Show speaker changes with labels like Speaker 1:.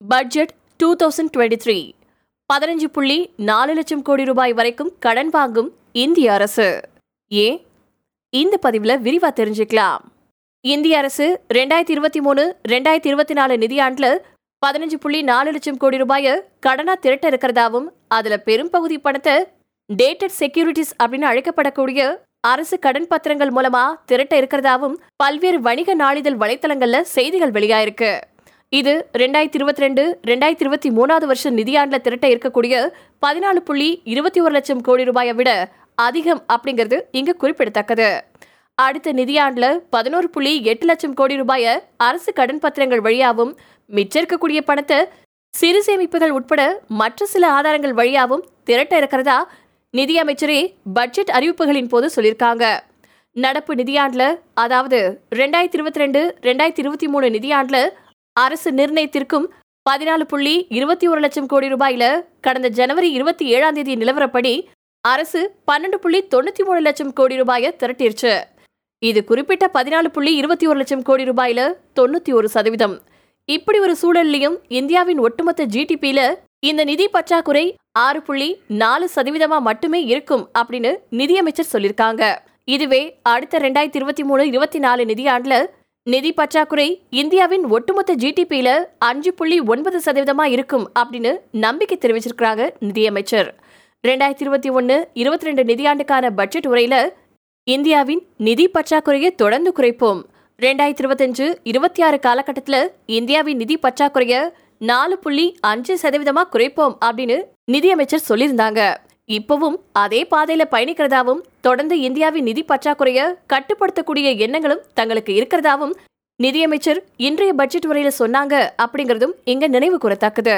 Speaker 1: Budget two thousand twenty three பதினஞ்சு புள்ளி நாலு லட்சம் கோடி ரூபாய் வரைக்கும் கடன் வாங்கும் இந்திய அரசு. ஏன் இந்த பதிவில் விரிவாக தெரிஞ்சுக்கலாம். இந்திய அரசு ரெண்டாயிரத்தி இருபத்தி மூணு ரெண்டாயிரத்தி இருபத்தி நாலு நிதியாண்டில் பதினஞ்சு புள்ளி நாலு லட்சம் கோடி ரூபாயை கடனா திரட்ட இருக்கிறதாவும் அதுல பெரும்பகுதி பணத்தை டேட்டட் செக்யூரிட்டிஸ் அப்படின்னு அழைக்கப்படக்கூடிய அரசு கடன் பத்திரங்கள் மூலமா திரட்ட இருக்கிறதாவும் பல்வேறு வணிக நாளிதழ் வலைத்தளங்கள்ல செய்திகள் வெளியாயிருக்கு. இது ரெண்டாயிரத்தி இருபத்தி ரெண்டு ரெண்டாயிரத்தி இருபத்தி மூணாவது வருஷம் நிதியாண்டில் திரட்ட இருக்கக்கூடிய பதினாலு புள்ளி இருபத்தி ஒரு லட்சம் கோடி ரூபாயை விட அதிகம் அப்படிங்கிறது இங்கு குறிப்பிடத்தக்கது. அடுத்த நிதியாண்டில் பதினோரு புள்ளி எட்டு லட்சம் கோடி ரூபாயை அரசு கடன் பத்திரங்கள் வழியாகவும் மிச்சம் இருக்கக்கூடிய பணத்தை சிறு சேமிப்புகள் உட்பட மற்ற சில ஆதாரங்கள் வழியாகவும் திரட்ட இருக்கிறதா நிதியமைச்சரே பட்ஜெட் அறிவிப்புகளின் போது சொல்லியிருக்காங்க. நடப்பு நிதியாண்டில் அதாவது ரெண்டாயிரத்தி இருபத்தி ரெண்டு ரெண்டாயிரத்தி இருபத்தி மூணு நிதியாண்டில் அரசு நிர்ணயத்திற்கும் பதினாலு புள்ளி இருபத்தி ஒரு லட்சம் கோடி ரூபாயில கடந்த ஜனவரி இருபத்தி ஏழாம் தேதி நிலவரப்படி அரசு பன்னெண்டு புள்ளி தொண்ணூத்தி மூணு லட்சம் கோடி ரூபாயை திரட்டிருச்சு. இது குறிப்பிட்ட பதினாலு புள்ளி இருபத்தி ஒரு லட்சம் கோடி ரூபாயில தொண்ணூத்தி ஒரு சதவீதம். இப்படி ஒரு சூழல்லையும் இந்தியாவின் ஒட்டுமொத்த ஜிடிபியில இந்த நிதி பற்றாக்குறை ஆறு புள்ளி நாலு சதவீதமா மட்டுமே இருக்கும் அப்படின்னு நிதியமைச்சர் சொல்லியிருக்காங்க இதுவே அடுத்த ரெண்டாயிரத்தி இருபத்தி மூணு இருபத்தி நாலு நிதியாண்டுல நிதி பற்றாக்குறை இந்தியாவின் ஒட்டுமொத்த ஜிடிபியில அஞ்சு புள்ளி ஒன்பது சதவீதமா இருக்கும் அப்படின்னு நம்பிக்கை தெரிவிச்சிருக்கிறாங்க நிதியமைச்சர். ரெண்டாயிரத்தி இருபத்தி ஒன்னு இருபத்தி ரெண்டு நிதியாண்டுக்கான பட்ஜெட் உரையில இந்தியாவின் நிதி பற்றாக்குறையை தொடர்ந்து குறைப்போம். ரெண்டாயிரத்தி இருபத்தஞ்சு இருபத்தி ஆறு காலகட்டத்தில் இந்தியாவின் நிதி பற்றாக்குறைய நாலு புள்ளி அஞ்சு சதவீதமா குறைப்போம் அப்படின்னு நிதியமைச்சர் சொல்லியிருந்தாங்க. இப்பவும் அதே பாதையில பயணிக்கிறதாவும் தொடர்ந்து இந்தியாவின் நிதி பற்றாக்குறைய கட்டுப்படுத்தக்கூடிய எண்ணங்களும் தங்களுக்கு இருக்கிறதாவும் நிதியமைச்சர் இன்றைய பட்ஜெட் உரையில சொன்னாங்க அப்படிங்கறதும் இங்க நினைவு கூறத்தக்கது.